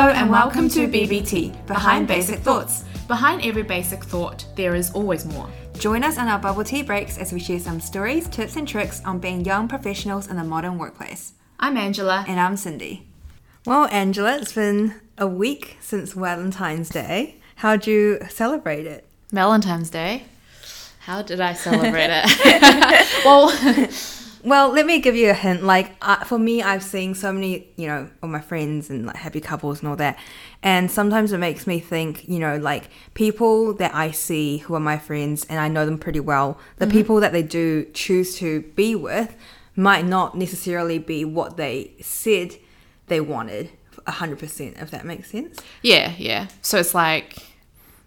Hello and welcome to BBT, Behind Basic Thoughts. Behind every basic thought, there is always more. Join us on our bubble tea breaks as we share some stories, tips, and tricks on being young professionals in the modern workplace. I'm Angela. And I'm Cindy. Well, Angela, it's been a week since Valentine's Day. How'd you celebrate it? Valentine's Day? How did I celebrate it? well, well, let me give you a hint. Like uh, for me, I've seen so many, you know, all my friends and like happy couples and all that, and sometimes it makes me think, you know, like people that I see who are my friends and I know them pretty well, the mm-hmm. people that they do choose to be with might not necessarily be what they said they wanted 100% if that makes sense yeah yeah so it's like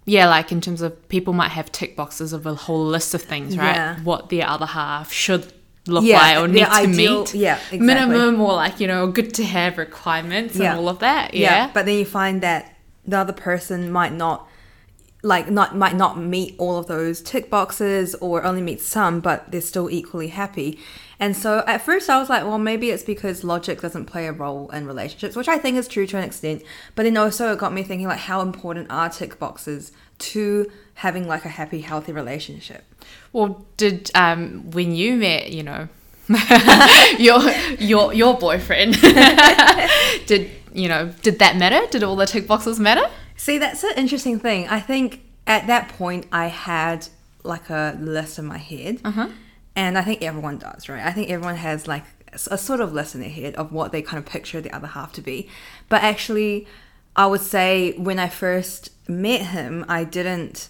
yeah like in terms of people might have tick boxes of a whole list of things right yeah. what the other half should look yeah, like or need to ideal, meet. Yeah, exactly. Minimum or like, you know, good to have requirements yeah. and all of that. Yeah. yeah. But then you find that the other person might not like not might not meet all of those tick boxes or only meet some, but they're still equally happy. And so at first I was like, well, maybe it's because logic doesn't play a role in relationships, which I think is true to an extent. But then also it got me thinking like how important are tick boxes to having like a happy, healthy relationship. Well, did um when you met, you know, your your your boyfriend, did you know? Did that matter? Did all the tick boxes matter? See, that's an interesting thing. I think at that point I had like a list in my head, uh-huh. and I think everyone does, right? I think everyone has like a sort of list in their head of what they kind of picture the other half to be, but actually I would say when I first met him, I didn't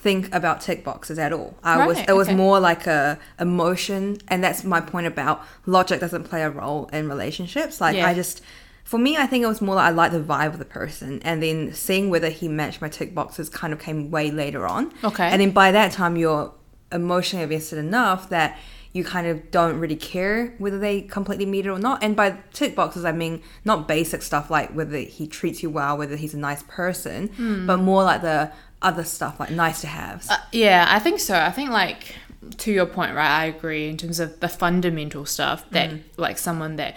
think about tick boxes at all. I right, was it was okay. more like a emotion, and that's my point about logic doesn't play a role in relationships. Like yeah. I just for me, I think it was more like I like the vibe of the person, and then seeing whether he matched my tick boxes kind of came way later on. Okay, and then by that time, you're emotionally invested enough that you kind of don't really care whether they completely meet it or not. And by tick boxes, I mean not basic stuff like whether he treats you well, whether he's a nice person, mm. but more like the other stuff, like nice to have. Uh, yeah, I think so. I think like to your point, right? I agree in terms of the fundamental stuff that mm. like someone that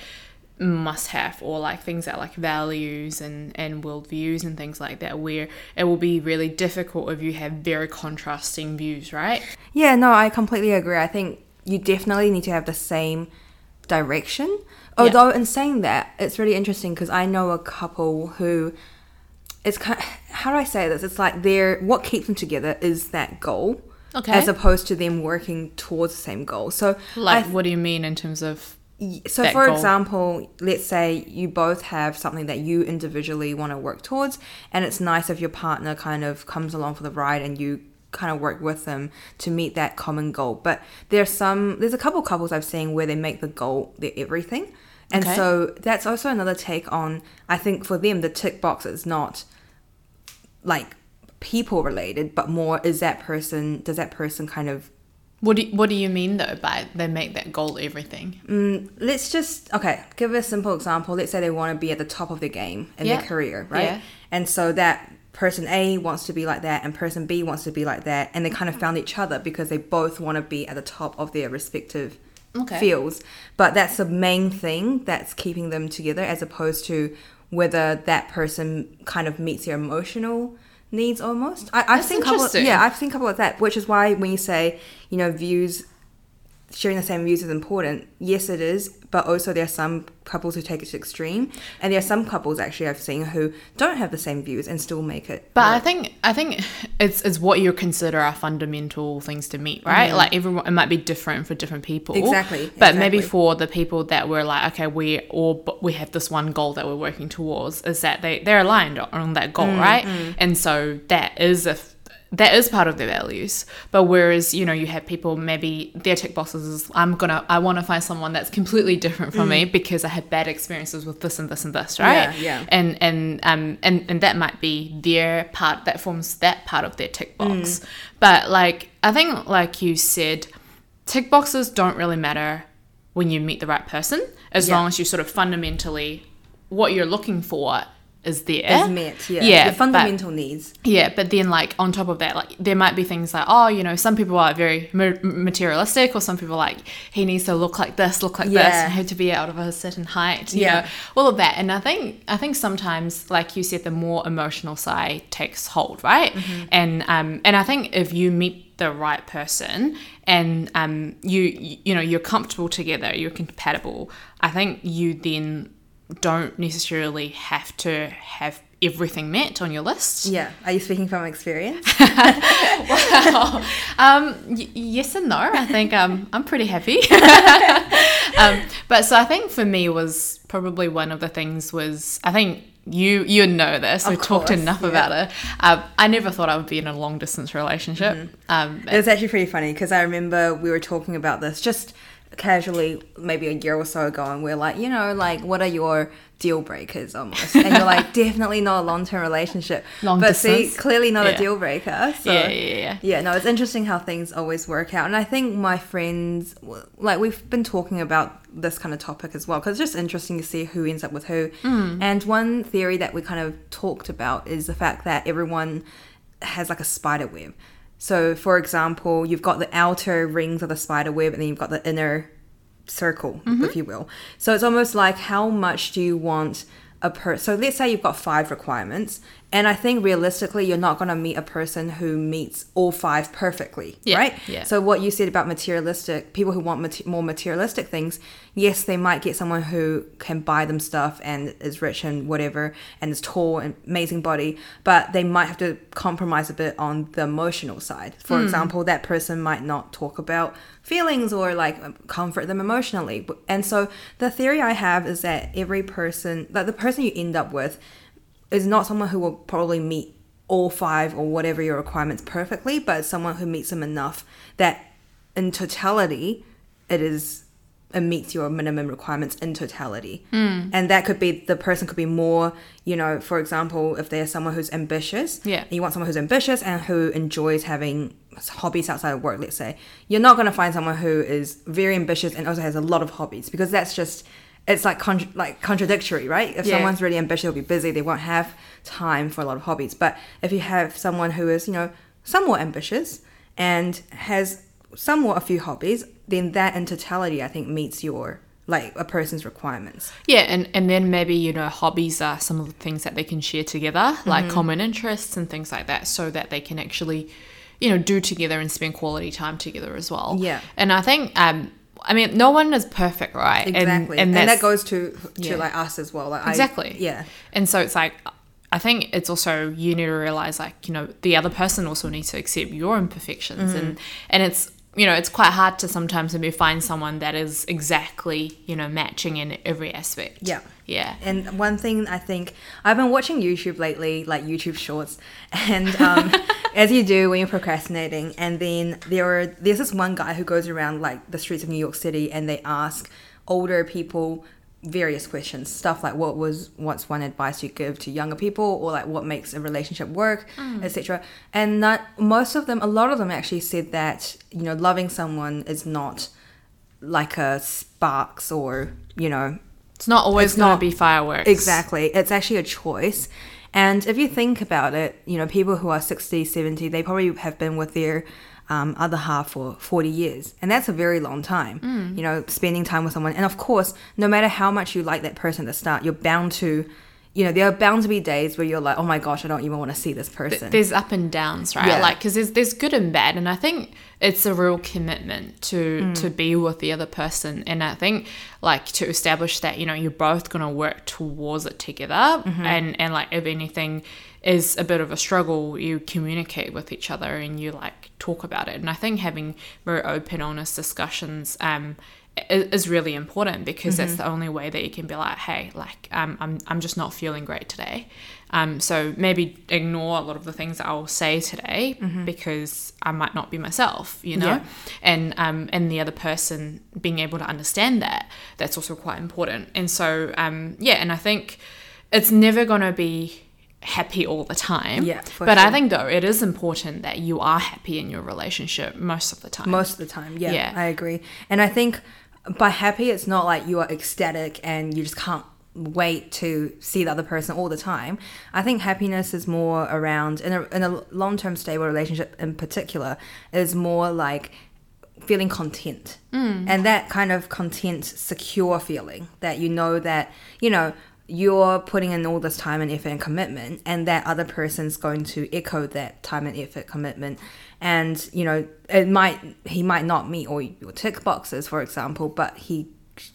must have or like things that like values and and worldviews and things like that where it will be really difficult if you have very contrasting views right yeah no i completely agree i think you definitely need to have the same direction. Although, yeah. in saying that, it's really interesting because I know a couple who it's kind of, how do I say this? It's like they're what keeps them together is that goal, okay, as opposed to them working towards the same goal. So, like, th- what do you mean in terms of? So, for goal? example, let's say you both have something that you individually want to work towards, and it's nice if your partner kind of comes along for the ride and you kind of work with them to meet that common goal. But there's some there's a couple couples I've seen where they make the goal their everything. And okay. so that's also another take on I think for them the tick box is not like people related, but more is that person does that person kind of what do you, what do you mean though by they make that goal everything? Mm, let's just okay, give a simple example. Let's say they want to be at the top of their game in yeah. their career, right? Yeah. And so that person A wants to be like that and person B wants to be like that and they kind of found each other because they both want to be at the top of their respective okay. fields. But that's the main thing that's keeping them together as opposed to whether that person kind of meets your emotional needs almost. I, I've seen couple yeah, I've seen a couple of that, which is why when you say, you know, views sharing the same views is important. Yes, it is, but also there are some couples who take it to extreme, and there are some couples actually I've seen who don't have the same views and still make it. But work. I think I think it's it's what you consider are fundamental things to meet, right? Mm-hmm. Like everyone, it might be different for different people. Exactly. But exactly. maybe for the people that were like, okay, we all we have this one goal that we're working towards, is that they they're aligned on that goal, mm-hmm. right? And so that is a that is part of their values. But whereas, you know, you have people maybe their tick boxes is I'm gonna I wanna find someone that's completely different from mm. me because I had bad experiences with this and this and this, right? Yeah, yeah. And and um and, and that might be their part that forms that part of their tick box. Mm. But like I think like you said, tick boxes don't really matter when you meet the right person, as yeah. long as you sort of fundamentally what you're looking for is there is met. Yeah, Yeah, but- fundamental needs. yeah but then like on top of that like there might be things like oh you know some people are very materialistic or some people are like he needs to look like this look like this Yeah. and have to be out of a certain height you Yeah. know all of that and i think i think sometimes like you said the more emotional side takes hold right Mm-hmm. and um and i think if you meet the right person and um you you know you're comfortable together you're compatible i think you then don't necessarily have to have everything met on your list Yeah. Are you speaking from experience? well, um, y- yes and no. I think um, I'm pretty happy. um, but so I think for me was probably one of the things was I think you you know this. We talked enough yeah. about it. Um, I never thought I would be in a long distance relationship. Mm-hmm. Um, It was actually pretty funny because I remember we were talking about this just casually maybe a year or so ago and we're like, you know, like what are your deal breakers almost? And you're like, definitely not a long term relationship. Long but see, clearly not Yeah. a deal breaker. So yeah, yeah, yeah. yeah, no, it's interesting how things always work out. And I think my friends, like, we've been talking about this kind of topic as well because it's just interesting to see who ends up with who. Mm. And one theory that we kind of talked about is the fact that everyone has like a spider web. So, for example, you've got the outer rings of the spider web and then you've got the inner circle, if mm-hmm. you will. So it's almost like how much do you want a per so let's say you've got five requirements and I think realistically you're not gonna meet a person who meets all five perfectly. Yeah, Right? yeah. So what you said about materialistic people who want mate- more materialistic things, yes, they might get someone who can buy them stuff and is rich and whatever and is tall and amazing body, but they might have to compromise a bit on the emotional side. For Hmm. example, that person might not talk about feelings or like comfort them emotionally. And so the theory I have is that every person, that the person you end up with is not someone who will probably meet all five or whatever your requirements perfectly, but someone who meets them enough that in totality, it is it meets your minimum requirements in totality. Mm. And that could be the person could be more, you know, for example, if they're someone who's ambitious, Yeah. you want someone who's ambitious and who enjoys having hobbies outside of work, let's say, you're not going to find someone who is very ambitious and also has a lot of hobbies because that's just it's like like contradictory, right? If Yeah. someone's really ambitious, they'll be busy, they won't have time for a lot of hobbies. But if you have someone who is, you know, somewhat ambitious and has somewhat a few hobbies, then that in totality, I think, meets your like a person's requirements. Yeah, and, and then maybe, you know, hobbies are some of the things that they can share together, like common interests and things like that, so that they can actually, you know, do together and spend quality time together as well. Yeah. And I think, um, I mean, no one is perfect, right? And- Exactly, And, and, that's, that goes to to Yeah. like us as well. Like I- Exactly. yeah. And so it's like, I think it's also you need to realize like you know the other person also needs to accept your imperfections Mm-hmm. and and it's you know it's quite hard to sometimes maybe find someone that is exactly you know matching in every aspect. Yeah. Yeah. And one thing I think I've been watching YouTube lately, like YouTube Shorts, and um, as you do when you're procrastinating, and then there are there's this one guy who goes around like the streets of New York City, and they ask older people various questions, stuff like what was what's one advice you give to younger people, or like what makes a relationship work, mm. etc. And not most of them, a lot of them actually said that you know loving someone is not like a sparks or you know It's not always It's to not- be fireworks. Exactly. It's actually a choice. And if you think about it, you know, people who are 60, 70, they probably have been with their um, other half for 40 years. And that's a very long time, Mm. you know, spending time with someone. And of course, no matter how much you like that person at the start, you're bound to, you know, there are bound to be days where you're like, oh my gosh, I don't even want to see this person. There's up and downs, right? Yeah. Like, because there's there's good and bad, and I think it's a real commitment to Mm. to be with the other person, and I think like to establish that you know you're both gonna work towards it together, Mm-hmm. and and like if anything is a bit of a struggle, you communicate with each other and you like talk about it, and I think having very open, honest discussions. um is really important because that's Mm-hmm. the only way that you can be like, hey, like um, I'm I'm just not feeling great today. Um, so maybe ignore a lot of the things that I'll say today because I might not be myself, you know. Yeah. And um, and the other person being able to understand that that's also quite important. And so um, yeah, and I think it's never gonna be happy all the time. Yeah, but I think though it is important that you are happy in your relationship most of the time. Most of the time, yeah, Yeah. I agree. And I think by happy, it's not like you are ecstatic and you just can't wait to see the other person all the time. I think happiness is more around in a in a long term stable relationship in particular is more like feeling content Mm. and that kind of content secure feeling that you know that you know you're putting in all this time and effort and commitment and that other person's going to echo that time and effort commitment. And you know it might he might not meet all your tick boxes for example but he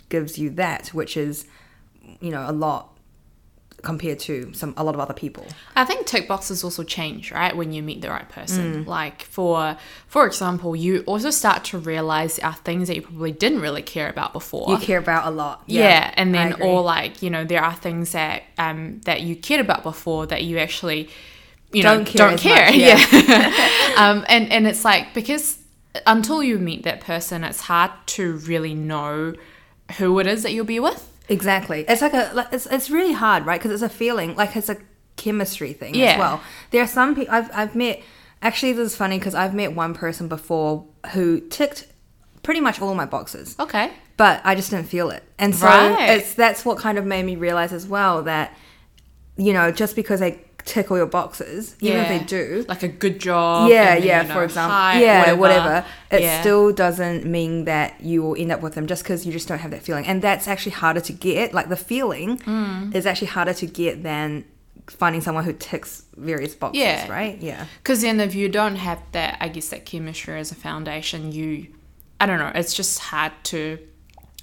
gives you that which is you know a lot compared to some a lot of other people. I think tick boxes also change, right, when you meet the right person. Like for for example, you also start to realize there are things that you probably didn't really care about before. you care about a lot. Yeah, and then or like you know there are things that um that you cared about before that you actually you Don't know care don't care. much, yeah, yeah. um and and it's like because until you meet that person it's hard to really know who it is that you'll be with Exactly. It's like a like it's it's really hard, right? Because it's a feeling, like it's a chemistry thing Yeah. as well. There are some people I've I've met. Actually, this is funny because I've met one person before who ticked pretty much all my boxes, okay but I just didn't feel it, and so Right. it's that's what kind of made me realize as well that you know just because they tick all your boxes, even if they do, like a good job yeah, then, yeah. you know, for example, height, yeah, whatever. It Yeah. still doesn't mean that you will end up with them just because you just don't have that feeling, and that's actually harder to get. Like the feeling Mm. is actually harder to get than finding someone who ticks various boxes, Yeah. right? Yeah, Because then, if you don't have that, I guess that chemistry as a foundation, you, I don't know, it's just hard to.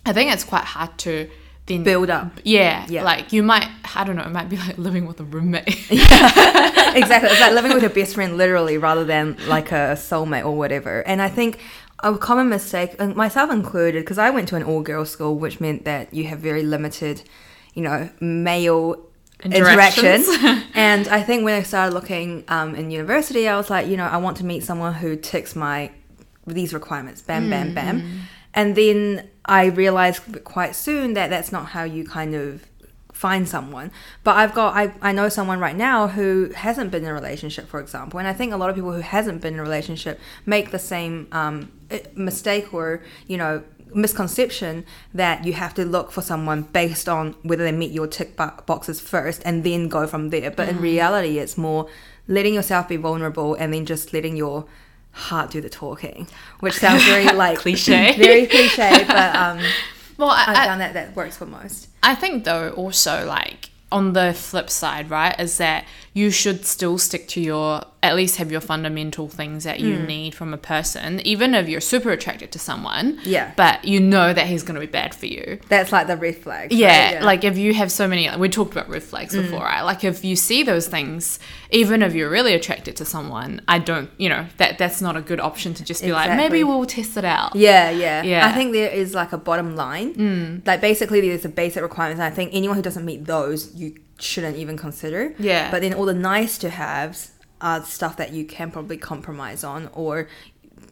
I think it's quite hard to then build up. Yeah, Yeah. like you might, I don't know, it might be like living with a roommate. yeah, exactly. It's like living with your best friend, literally, rather than like a soulmate or whatever. And I think a common mistake, myself included, because I went to an all-girls school, which meant that you have very limited, you know, male interaction. Interactions. and I think when I started looking um, in university, I was like, you know, I want to meet someone who ticks my these requirements. Bam, bam, bam. And then I realized quite soon that that's not how you kind of find someone. But I've got I, I know someone right now who hasn't been in a relationship, for example, and I think a lot of people who hasn't been in a relationship make the same um, mistake or you know misconception that you have to look for someone based on whether they meet your tick bo- boxes first and then go from there. But in reality, it's more letting yourself be vulnerable and then just letting your heart do the talking, which sounds very like Cliche. very cliche, but um, well, I I, found that that works for most. I think though also like on the flip side, right, is that you should still stick to your at least have your fundamental things that you need from a person, even if you're super attracted to someone. Yeah. But you know that he's gonna be bad for you. That's like the red flag. Yeah, like if you have so many, we talked about red Mm. flags before, right? Like if you see those things, even if you're really attracted to someone, I don't, you know, that that's not a good option to just be like, maybe we'll test it out. Yeah, yeah, Yeah. I think there is like a bottom line. Mm. Like basically, there's a basic requirements. And I think anyone who doesn't meet those, you shouldn't even consider. Yeah. But then all the nice to haves are stuff that you can probably compromise on, or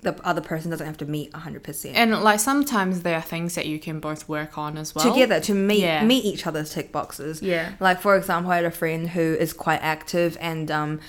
the other person doesn't have to meet hundred percent And like sometimes there are things that you can both work on as well. together to meet Yeah. meet each other's tick boxes. Yeah. Like for example, I had a friend who is quite active, and um,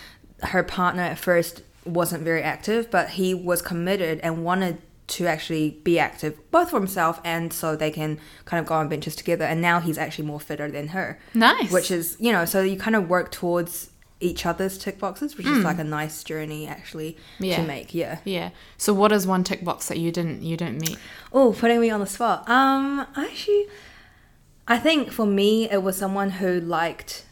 her partner at first wasn't very active, but he was committed and wanted to actually be active, both for himself and so they can kind of go on benches together. And now he's actually more fitter than her, Nice. which is you know, so you kind of work towards each other's tick boxes, which is like a nice journey actually Mm. Yeah. to make. Yeah. yeah. So what is one tick box that you didn't you didn't meet? Oh, putting me on the spot. Um, I actually, I think for me it was someone who liked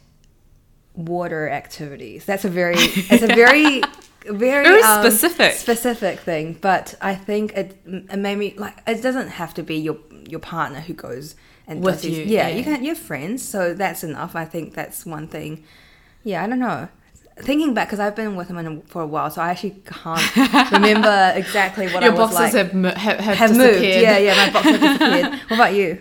water activities. That's a very, it's a very, very, Very um, specific. specific thing. But I think it, it made me like. It doesn't have to be your your partner who goes and With does these- you, Yeah, yeah. you can. You're friends, so that's enough. I think that's one thing. Yeah, I don't know. Thinking back, because I've been with him in, for a while, so I actually can't remember exactly what Your I was boxes like have, mo- have have have moved. disappeared. Yeah, yeah, my box has disappeared. what about you?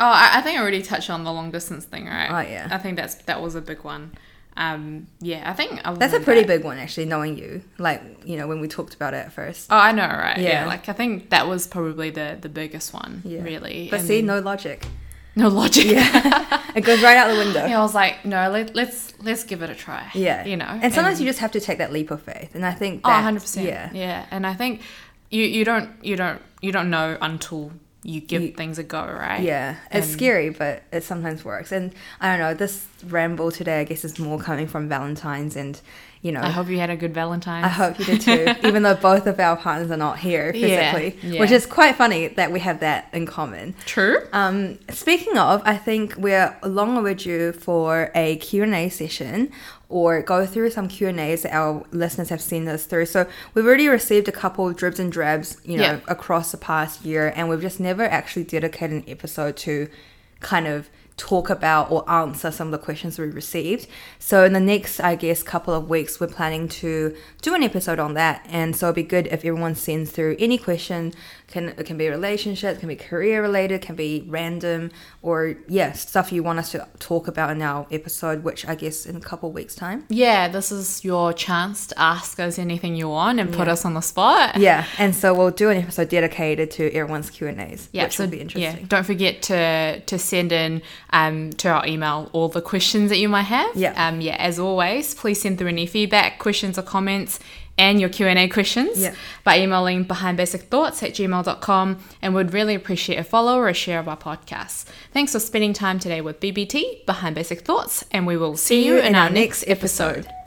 Oh, I, I think I already touched on the long distance thing, right? Oh, yeah. I think that's that was a big one. Um, yeah, I think That's a pretty that- big one, actually, knowing you. Like, you know, when we talked about it at first. Oh, I know, right? Yeah. Yeah. like I think that was probably the the biggest one, Yeah. really. But And see, then- no logic. no logic. Yeah. it goes right out the window. Yeah, I was like, no, let, let's let's give it a try. Yeah. you know. And sometimes you just have to take that leap of faith. And I think oh, 100 percent. Yeah. yeah. And I think you you don't you don't you don't know until you give you, things a go, right? Yeah, it's scary, but it sometimes works. And I don't know, this ramble today, I guess, is more coming from Valentine's and you know. I hope you had a good Valentine's. I hope you did too, even though both of our partners are not here physically, yeah, yeah. which is quite funny that we have that in common. True. Um, speaking of, I think we're long overdue for a Q&A session or go through some Q&As that our listeners have seen us through. So we've already received a couple dribs and drabs, you know, yeah. across the past year and we've just never actually dedicated an episode to kind of talk about or answer some of the questions we received. So in the next, I guess, couple of weeks, we're planning to do an episode on that. And so it'd be good if everyone sends through any question. Can it can be relationship, can be career related, can be random, or yeah, stuff you want us to talk about in our episode, which I guess in a couple of weeks time. Yeah, this is your chance to ask us anything you want and yeah. put us on the spot. Yeah, and so we'll do an episode dedicated to everyone's Q and A's. Yeah, which so, will be interesting. Yeah, don't forget to to send in um, to our email all the questions that you might have. Yeah. Um, yeah, as always, please send through any feedback, questions, or comments and your Q&A questions yeah. by emailing behindbasicthoughts at gmail.com and would really appreciate a follow or a share of our podcast. Thanks for spending time today with BBT, Behind Basic Thoughts, and we will see, see you in, in our next episode. episode.